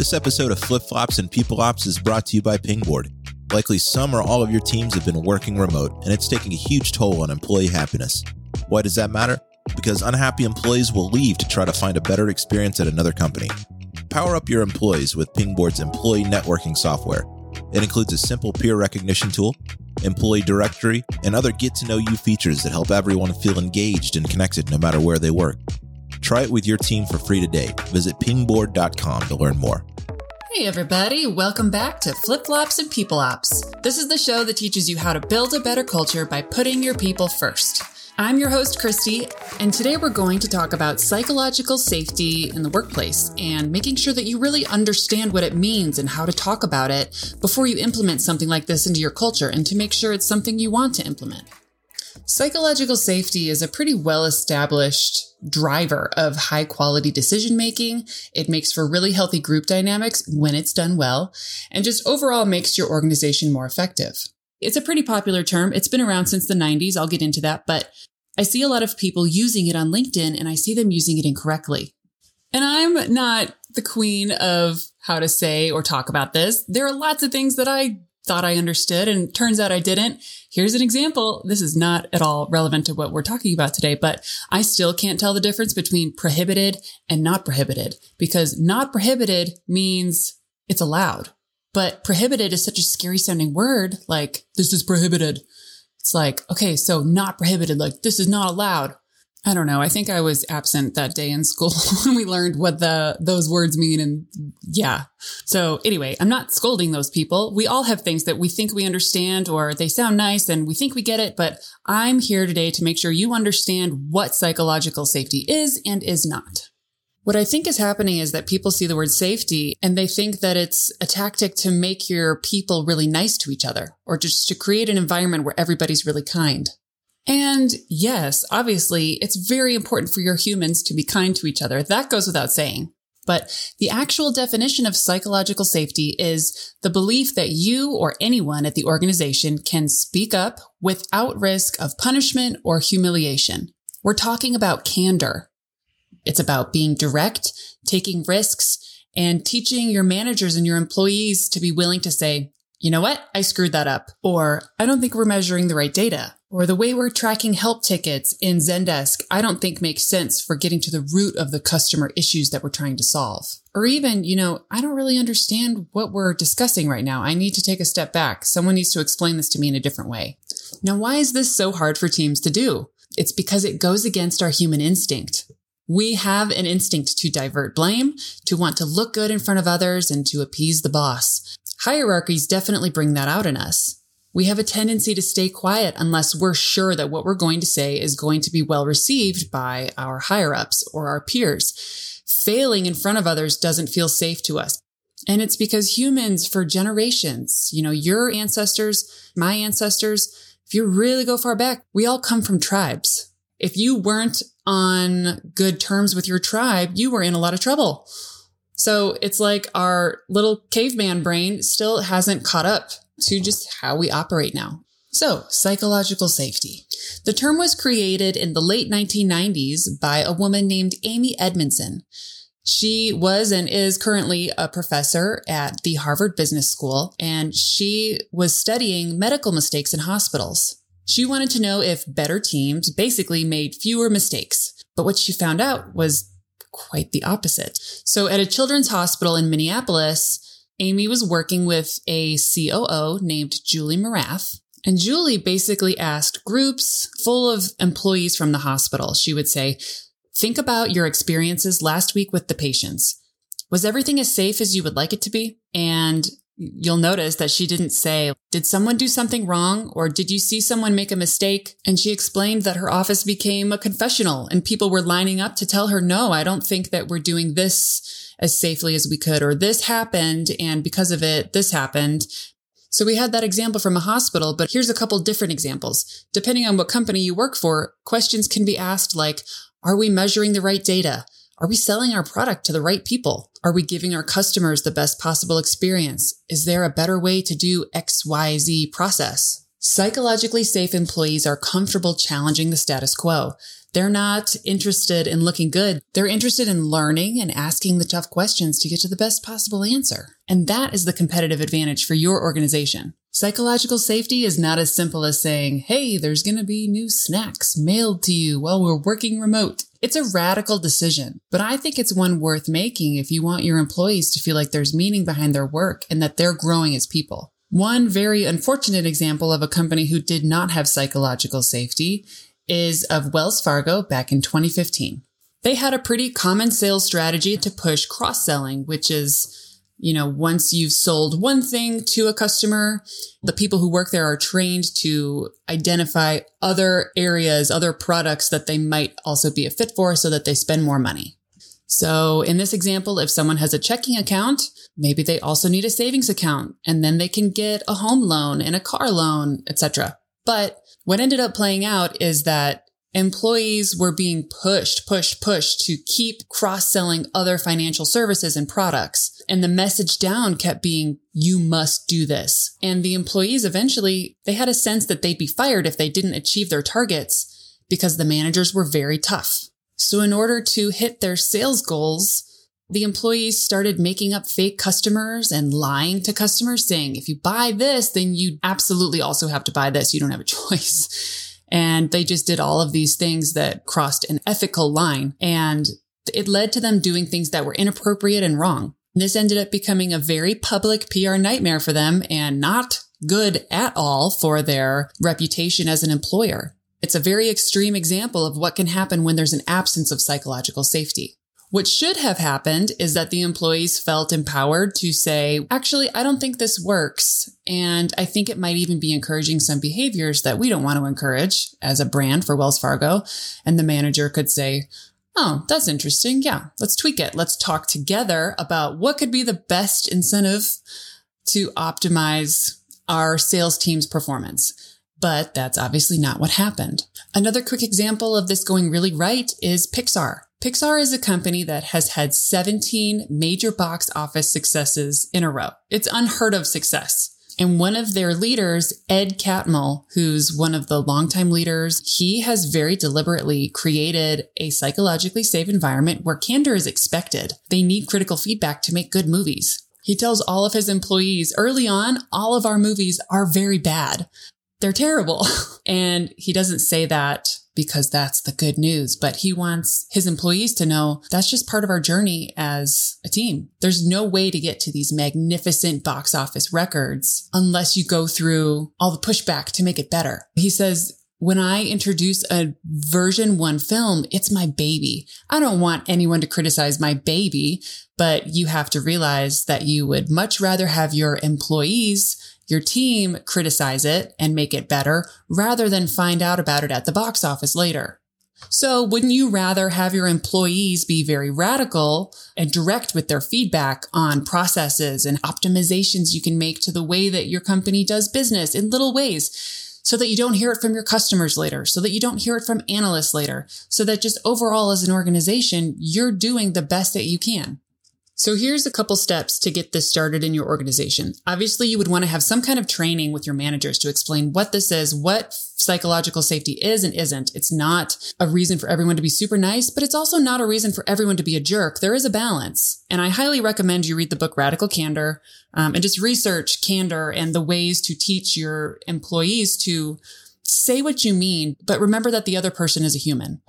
This episode of Flip Flops and People Ops is brought to you by Pingboard. Likely some or all of your teams have been working remote, and it's taking a huge toll on employee happiness. Why does that matter? Because unhappy employees will leave to try to find a better experience at another company. Power up your employees with Pingboard's employee networking software. It includes a simple peer recognition tool, employee directory, and other get to know you features that help everyone feel engaged and connected no matter where they work. Try it with your team for free today. Visit pingboard.com to learn more. Hey, everybody, welcome back to Flip Flops and People Ops. This is the show that teaches you how to build a better culture by putting your people first. I'm your host, Christy, and today we're going to talk about psychological safety in the workplace and making sure that you really understand what it means and how to talk about it before you implement something like this into your culture and to make sure it's something you want to implement. Psychological safety is a pretty well established driver of high quality decision making. It makes for really healthy group dynamics when it's done well, and just overall makes your organization more effective. It's a pretty popular term. It's been around since the 90s. I'll get into that, but I see a lot of people using it on LinkedIn and I see them using it incorrectly. And I'm not the queen of how to say or talk about this. There are lots of things that I thought I understood and turns out I didn't. Here's an example. This is not at all relevant to what we're talking about today, but I still can't tell the difference between prohibited and not prohibited because not prohibited means it's allowed. But prohibited is such a scary sounding word. Like this is prohibited. It's like, okay, so not prohibited. Like this is not allowed. I don't know. I think I was absent that day in school when we learned what the those words mean and yeah. So anyway, I'm not scolding those people. We all have things that we think we understand or they sound nice and we think we get it, but I'm here today to make sure you understand what psychological safety is and is not. What I think is happening is that people see the word safety and they think that it's a tactic to make your people really nice to each other or just to create an environment where everybody's really kind. And yes, obviously, it's very important for your humans to be kind to each other. That goes without saying. But the actual definition of psychological safety is the belief that you or anyone at the organization can speak up without risk of punishment or humiliation. We're talking about candor. It's about being direct, taking risks, and teaching your managers and your employees to be willing to say, you know what? I screwed that up. Or I don't think we're measuring the right data. Or the way we're tracking help tickets in Zendesk, I don't think makes sense for getting to the root of the customer issues that we're trying to solve. Or even, you know, I don't really understand what we're discussing right now. I need to take a step back. Someone needs to explain this to me in a different way. Now, why is this so hard for teams to do? It's because it goes against our human instinct. We have an instinct to divert blame, to want to look good in front of others, and to appease the boss. Hierarchies definitely bring that out in us. We have a tendency to stay quiet unless we're sure that what we're going to say is going to be well received by our higher ups or our peers. Failing in front of others doesn't feel safe to us. And it's because humans for generations, you know, your ancestors, my ancestors, if you really go far back, we all come from tribes. If you weren't on good terms with your tribe, you were in a lot of trouble. So it's like our little caveman brain still hasn't caught up to just how we operate now. So, psychological safety. The term was created in the late 1990s by a woman named Amy Edmondson. She was and is currently a professor at the Harvard Business School, and she was studying medical mistakes in hospitals. She wanted to know if better teams basically made fewer mistakes. But what she found out was quite the opposite. So at a children's hospital in Minneapolis, Amy was working with a COO named Julie Morath. And Julie basically asked groups full of employees from the hospital. She would say, think about your experiences last week with the patients. Was everything as safe as you would like it to be? And you'll notice that she didn't say, did someone do something wrong? Or did you see someone make a mistake? And she explained that her office became a confessional and people were lining up to tell her, no, I don't think that we're doing this as safely as we could, or this happened and because of it, this happened. So we had that example from a hospital, but here's a couple different examples. Depending on what company you work for, questions can be asked like, are we measuring the right data? Are we selling our product to the right people? Are we giving our customers the best possible experience? Is there a better way to do XYZ process? Psychologically safe employees are comfortable challenging the status quo. They're not interested in looking good. They're interested in learning and asking the tough questions to get to the best possible answer. And that is the competitive advantage for your organization. Psychological safety is not as simple as saying, Hey, there's going to be new snacks mailed to you while we're working remote. It's a radical decision, but I think it's one worth making if you want your employees to feel like there's meaning behind their work and that they're growing as people. One very unfortunate example of a company who did not have psychological safety is of Wells Fargo back in 2015. They had a pretty common sales strategy to push cross selling, which is you know, once you've sold one thing to a customer, the people who work there are trained to identify other areas, other products that they might also be a fit for so that they spend more money. So in this example, if someone has a checking account, maybe they also need a savings account and then they can get a home loan and a car loan, etc. But what ended up playing out is that employees were being pushed, pushed, pushed to keep cross selling other financial services and products. And the message down kept being, you must do this. And the employees eventually, they had a sense that they'd be fired if they didn't achieve their targets because the managers were very tough. So in order to hit their sales goals, the employees started making up fake customers and lying to customers saying, if you buy this, then you absolutely also have to buy this. You don't have a choice. And they just did all of these things that crossed an ethical line. And it led to them doing things that were inappropriate and wrong. This ended up becoming a very public PR nightmare for them and not good at all for their reputation as an employer. It's a very extreme example of what can happen when there's an absence of psychological safety. What should have happened is that the employees felt empowered to say, actually, I don't think this works. And I think it might even be encouraging some behaviors that we don't want to encourage as a brand for Wells Fargo. And the manager could say, Oh, that's interesting. Yeah, let's tweak it. Let's talk together about what could be the best incentive to optimize our sales team's performance. But that's obviously not what happened. Another quick example of this going really right is Pixar. Pixar is a company that has had 17 major box office successes in a row. It's unheard of success. And one of their leaders, Ed Catmull, who's one of the longtime leaders, he has very deliberately created a psychologically safe environment where candor is expected. They need critical feedback to make good movies. He tells all of his employees early on, all of our movies are very bad. They're terrible. And he doesn't say that because that's the good news. But he wants his employees to know that's just part of our journey as a team. There's no way to get to these magnificent box office records unless you go through all the pushback to make it better. He says, when I introduce a version one film, it's my baby. I don't want anyone to criticize my baby, but you have to realize that you would much rather have your employees your team criticize it and make it better rather than find out about it at the box office later. So wouldn't you rather have your employees be very radical and direct with their feedback on processes and optimizations you can make to the way that your company does business in little ways so that you don't hear it from your customers later, so that you don't hear it from analysts later, so that just overall as an organization, you're doing the best that you can. So here's a couple steps to get this started in your organization. Obviously, you would want to have some kind of training with your managers to explain what this is, what psychological safety is and isn't. It's not a reason for everyone to be super nice, but it's also not a reason for everyone to be a jerk. There is a balance. And I highly recommend you read the book Radical Candor um, and just research candor and the ways to teach your employees to say what you mean, but remember that the other person is a human.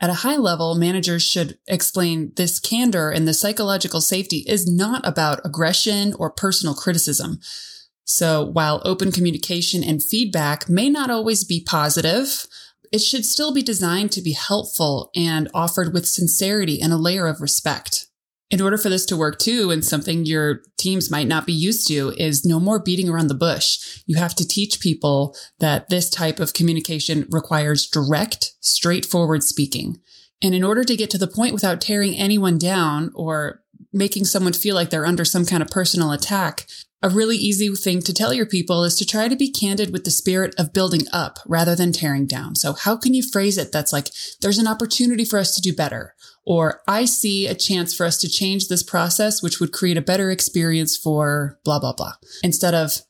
At a high level, managers should explain this candor and the psychological safety is not about aggression or personal criticism. So while open communication and feedback may not always be positive, it should still be designed to be helpful and offered with sincerity and a layer of respect in order for this to work too, and something your teams might not be used to is no more beating around the bush. You have to teach people that this type of communication requires direct, straightforward speaking. And in order to get to the point without tearing anyone down or making someone feel like they're under some kind of personal attack, a really easy thing to tell your people is to try to be candid with the spirit of building up rather than tearing down. So how can you phrase it that's like, there's an opportunity for us to do better? Or I see a chance for us to change this process, which would create a better experience for blah, blah, blah. Instead of,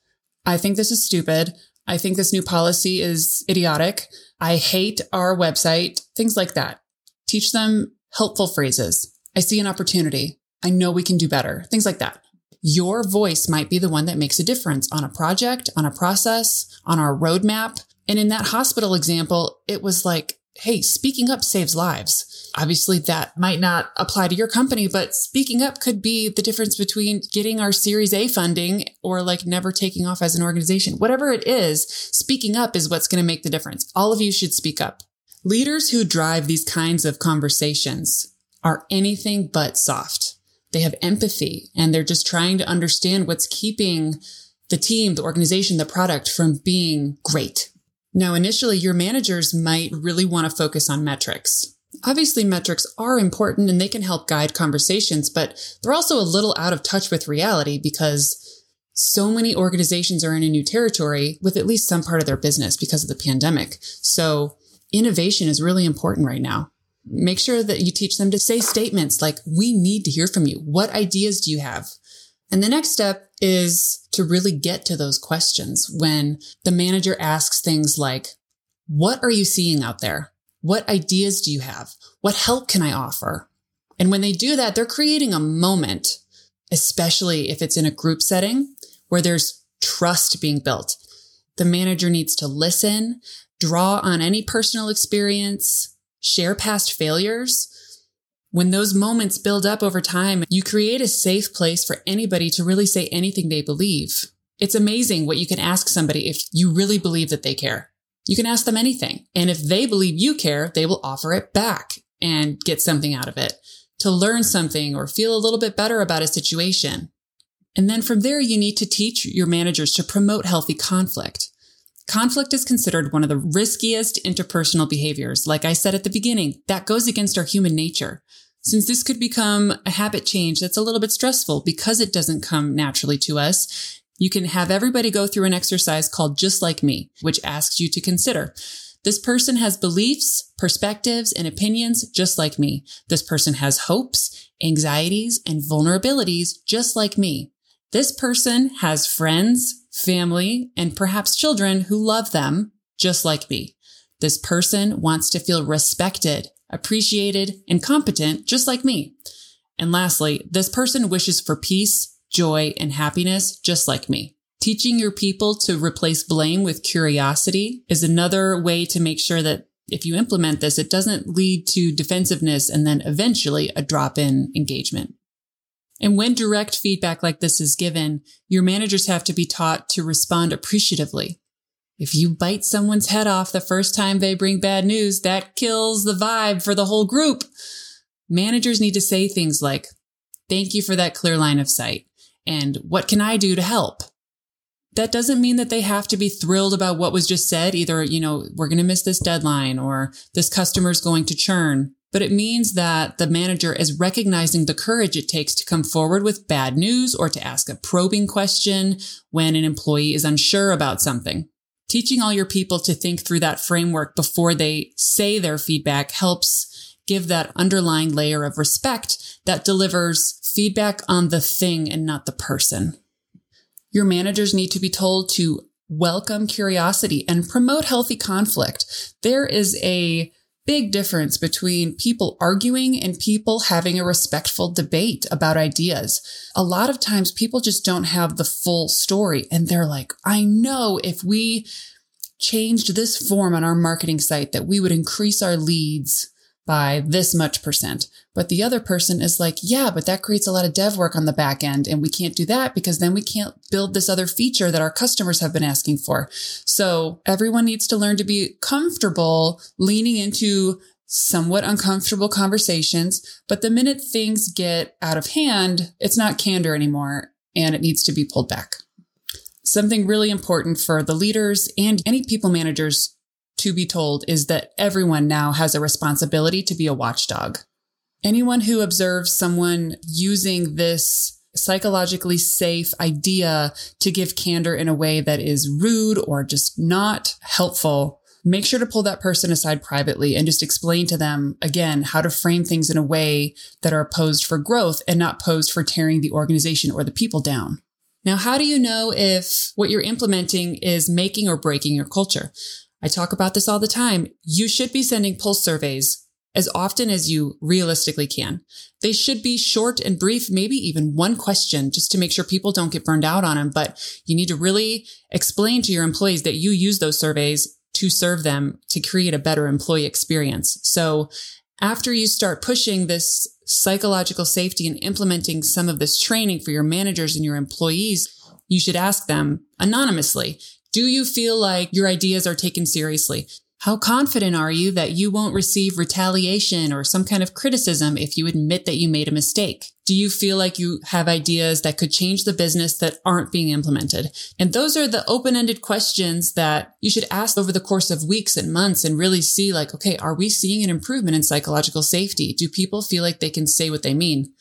I think this is stupid. I think this new policy is idiotic. I hate our website, things like that. Teach them helpful phrases. I see an opportunity. I know we can do better, things like that. Your voice might be the one that makes a difference on a project, on a process, on our roadmap. And in that hospital example, it was like, hey, speaking up saves lives. Obviously, that might not apply to your company, but speaking up could be the difference between getting our Series A funding or like never taking off as an organization. Whatever it is, speaking up is what's going to make the difference. All of you should speak up. Leaders who drive these kinds of conversations are anything but soft. They have empathy and they're just trying to understand what's keeping the team, the organization, the product from being great. Now, initially, your managers might really want to focus on metrics. Obviously, metrics are important and they can help guide conversations, but they're also a little out of touch with reality because so many organizations are in a new territory with at least some part of their business because of the pandemic. So innovation is really important right now. Make sure that you teach them to say statements like, we need to hear from you. What ideas do you have? And the next step is to really get to those questions when the manager asks things like, what are you seeing out there? What ideas do you have? What help can I offer? And when they do that, they're creating a moment, especially if it's in a group setting where there's trust being built. The manager needs to listen, draw on any personal experience, share past failures, when those moments build up over time, you create a safe place for anybody to really say anything they believe. It's amazing what you can ask somebody if you really believe that they care. You can ask them anything. And if they believe you care, they will offer it back and get something out of it to learn something or feel a little bit better about a situation. And then from there, you need to teach your managers to promote healthy conflict. Conflict is considered one of the riskiest interpersonal behaviors. Like I said at the beginning, that goes against our human nature. Since this could become a habit change that's a little bit stressful because it doesn't come naturally to us, you can have everybody go through an exercise called Just Like Me, which asks you to consider. This person has beliefs, perspectives, and opinions just like me. This person has hopes, anxieties, and vulnerabilities just like me. This person has friends, family, and perhaps children who love them just like me. This person wants to feel respected, appreciated, and competent just like me. And lastly, this person wishes for peace, joy, and happiness just like me. Teaching your people to replace blame with curiosity is another way to make sure that if you implement this, it doesn't lead to defensiveness and then eventually a drop in engagement. And when direct feedback like this is given, your managers have to be taught to respond appreciatively. If you bite someone's head off the first time they bring bad news, that kills the vibe for the whole group. Managers need to say things like, thank you for that clear line of sight. And what can I do to help? That doesn't mean that they have to be thrilled about what was just said. Either, you know, we're going to miss this deadline or this customer's going to churn but it means that the manager is recognizing the courage it takes to come forward with bad news or to ask a probing question when an employee is unsure about something. Teaching all your people to think through that framework before they say their feedback helps give that underlying layer of respect that delivers feedback on the thing and not the person. Your managers need to be told to welcome curiosity and promote healthy conflict. There is a big difference between people arguing and people having a respectful debate about ideas. A lot of times people just don't have the full story and they're like, I know if we changed this form on our marketing site that we would increase our leads by this much percent. But the other person is like, yeah, but that creates a lot of dev work on the back end. And we can't do that because then we can't build this other feature that our customers have been asking for. So everyone needs to learn to be comfortable leaning into somewhat uncomfortable conversations. But the minute things get out of hand, it's not candor anymore and it needs to be pulled back. Something really important for the leaders and any people managers to be told is that everyone now has a responsibility to be a watchdog. Anyone who observes someone using this psychologically safe idea to give candor in a way that is rude or just not helpful, make sure to pull that person aside privately and just explain to them again how to frame things in a way that are posed for growth and not posed for tearing the organization or the people down. Now, how do you know if what you're implementing is making or breaking your culture? I talk about this all the time. You should be sending pulse surveys as often as you realistically can. They should be short and brief, maybe even one question just to make sure people don't get burned out on them. But you need to really explain to your employees that you use those surveys to serve them to create a better employee experience. So after you start pushing this psychological safety and implementing some of this training for your managers and your employees, you should ask them anonymously. Do you feel like your ideas are taken seriously? How confident are you that you won't receive retaliation or some kind of criticism if you admit that you made a mistake? Do you feel like you have ideas that could change the business that aren't being implemented? And those are the open-ended questions that you should ask over the course of weeks and months and really see like, okay, are we seeing an improvement in psychological safety? Do people feel like they can say what they mean?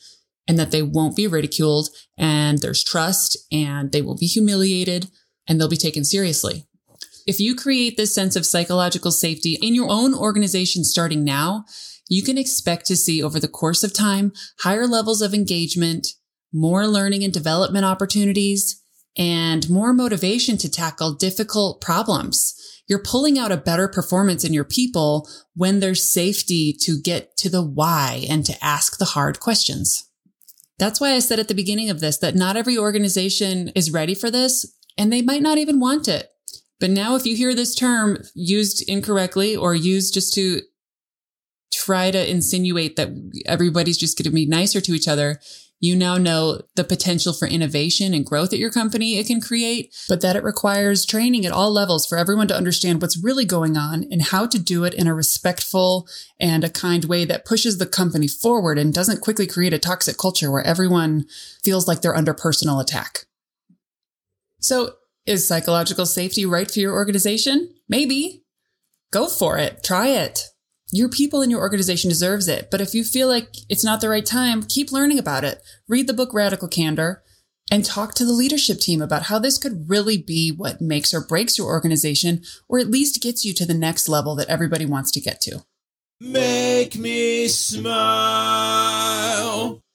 And that they won't be ridiculed and there's trust and they will be humiliated and they'll be taken seriously. If you create this sense of psychological safety in your own organization starting now, you can expect to see over the course of time higher levels of engagement, more learning and development opportunities, and more motivation to tackle difficult problems. You're pulling out a better performance in your people when there's safety to get to the why and to ask the hard questions. That's why I said at the beginning of this that not every organization is ready for this and they might not even want it. But now if you hear this term used incorrectly or used just to try to insinuate that everybody's just going to be nicer to each other, you now know the potential for innovation and growth at your company it can create, but that it requires training at all levels for everyone to understand what's really going on and how to do it in a respectful and a kind way that pushes the company forward and doesn't quickly create a toxic culture where everyone feels like they're under personal attack. So is psychological safety right for your organization? Maybe. Go for it. Try it. Your people in your organization deserves it. But if you feel like it's not the right time, keep learning about it. Read the book Radical Candor and talk to the leadership team about how this could really be what makes or breaks your organization or at least gets you to the next level that everybody wants to get to. Make me smile.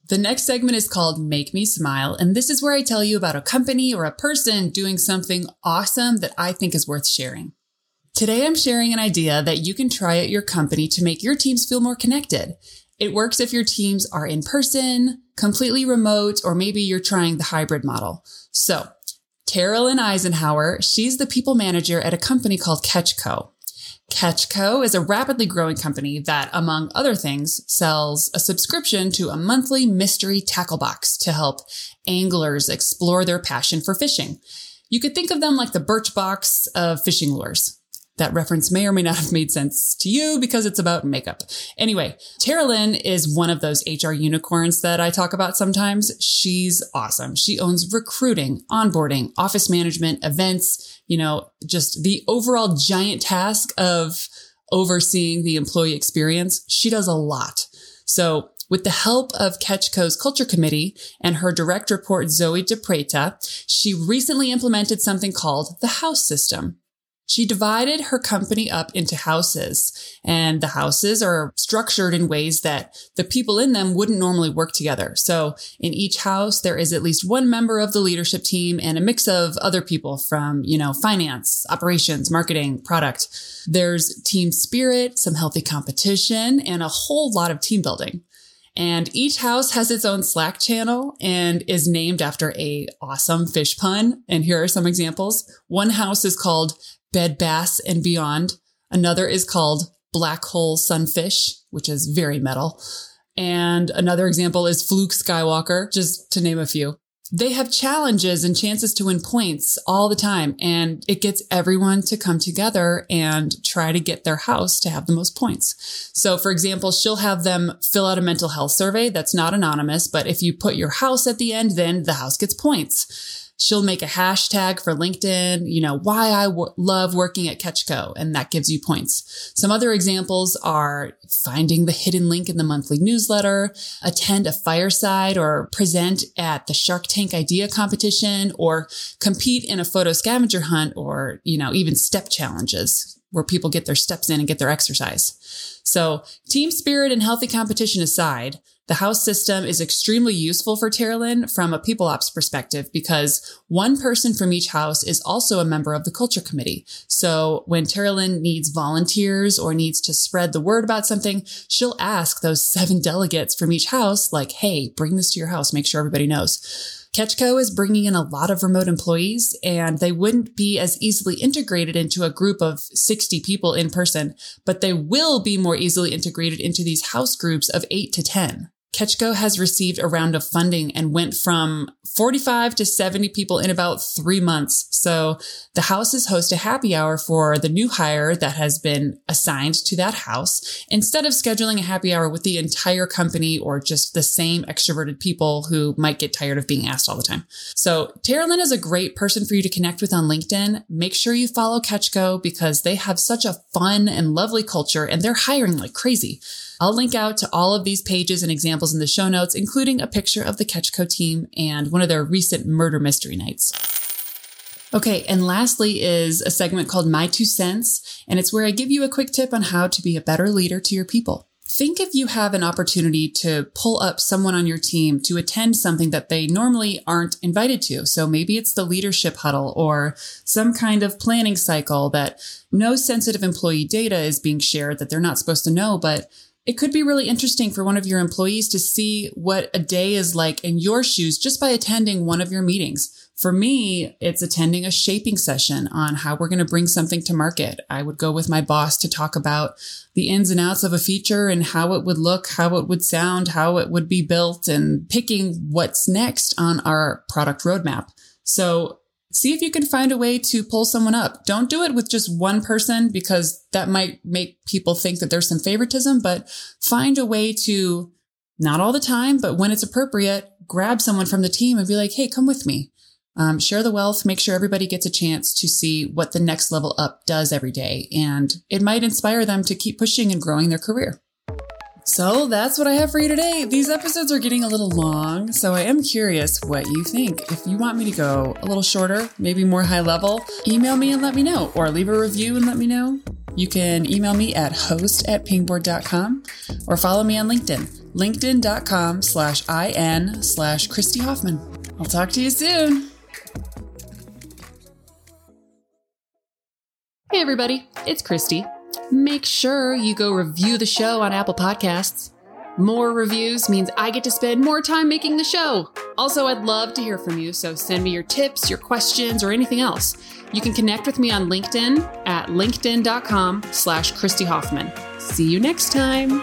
The next segment is called Make Me Smile, and this is where I tell you about a company or a person doing something awesome that I think is worth sharing. Today, I'm sharing an idea that you can try at your company to make your teams feel more connected. It works if your teams are in person, completely remote, or maybe you're trying the hybrid model. So, Terilyn Eisenhauer, she's the people manager at a company called Catchco. Catchco is a rapidly growing company that, among other things, sells a subscription to a monthly mystery tackle box to help anglers explore their passion for fishing. You could think of them like the Birchbox of fishing lures. That reference may or may not have made sense to you because it's about makeup. Anyway, Terilyn is one of those HR unicorns that I talk about sometimes. She's awesome. She owns recruiting, onboarding, office management, events, you know, just the overall giant task of overseeing the employee experience. She does a lot. So with the help of CatchCo's Culture Committee and her direct report, Zoe DePreta, she recently implemented something called the House System. She divided her company up into houses and the houses are structured in ways that the people in them wouldn't normally work together. So in each house, there is at least one member of the leadership team and a mix of other people from, you know, finance, operations, marketing, product. There's team spirit, some healthy competition and a whole lot of team building. And each house has its own Slack channel and is named after a awesome fish pun. And here are some examples. One house is called Bed Bass and Beyond. Another is called Black Hole Sunfish, which is very metal. And another example is Fluke Skywalker, just to name a few. They have challenges and chances to win points all the time, and it gets everyone to come together and try to get their house to have the most points. So, for example, she'll have them fill out a mental health survey that's not anonymous, but if you put your house at the end, then the house gets points. She'll make a hashtag for LinkedIn, you know, why I w- love working at Catchco, and that gives you points. Some other examples are finding the hidden link in the monthly newsletter, attend a fireside or present at the Shark Tank idea competition, or compete in a photo scavenger hunt, or, you know, even step challenges where people get their steps in and get their exercise. So team spirit and healthy competition aside, The house system is extremely useful for Terilyn from a people ops perspective because one person from each house is also a member of the culture committee. So when Terilyn needs volunteers or needs to spread the word about something, she'll ask those seven delegates from each house, like, Hey, bring this to your house. Make sure everybody knows. CatchCo is bringing in a lot of remote employees and they wouldn't be as easily integrated into a group of 60 people in person, but they will be more easily integrated into these house groups of eight to 10. CatchCo has received a round of funding and went from 45 to 70 people in about three months. So the houses host a happy hour for the new hire that has been assigned to that house instead of scheduling a happy hour with the entire company or just the same extroverted people who might get tired of being asked all the time. So Terilyn is a great person for you to connect with on LinkedIn. Make sure you follow CatchCo because they have such a fun and lovely culture and they're hiring like crazy. I'll link out to all of these pages and examples in the show notes, including a picture of the CatchCo team and one of their recent murder mystery nights. Okay, and lastly is a segment called My Two Cents, and it's where I give you a quick tip on how to be a better leader to your people. Think if you have an opportunity to pull up someone on your team to attend something that they normally aren't invited to. So maybe it's the leadership huddle or some kind of planning cycle that no sensitive employee data is being shared that they're not supposed to know, but it could be really interesting for one of your employees to see what a day is like in your shoes just by attending one of your meetings. For me, it's attending a shaping session on how we're going to bring something to market. I would go with my boss to talk about the ins and outs of a feature and how it would look, how it would sound, how it would be built and picking what's next on our product roadmap. So see if you can find a way to pull someone up. Don't do it with just one person because that might make people think that there's some favoritism, but find a way to not all the time, but when it's appropriate, grab someone from the team and be like, Hey, come with me. Um, share the wealth, make sure everybody gets a chance to see what the next level up does every day. And it might inspire them to keep pushing and growing their career. So that's what I have for you today. These episodes are getting a little long, so I am curious what you think. If you want me to go a little shorter, maybe more high level, email me and let me know, or leave a review and let me know. You can email me at host at pingboard.com or follow me on LinkedIn, linkedin.com slash in slash Christy Hoffman. I'll talk to you soon. Hey everybody, it's Christy make sure you go review the show on Apple Podcasts. More reviews means I get to spend more time making the show. Also, I'd love to hear from you, so send me your tips, your questions, or anything else. You can connect with me on LinkedIn at linkedin.com slash Christy Hoffman. See you next time.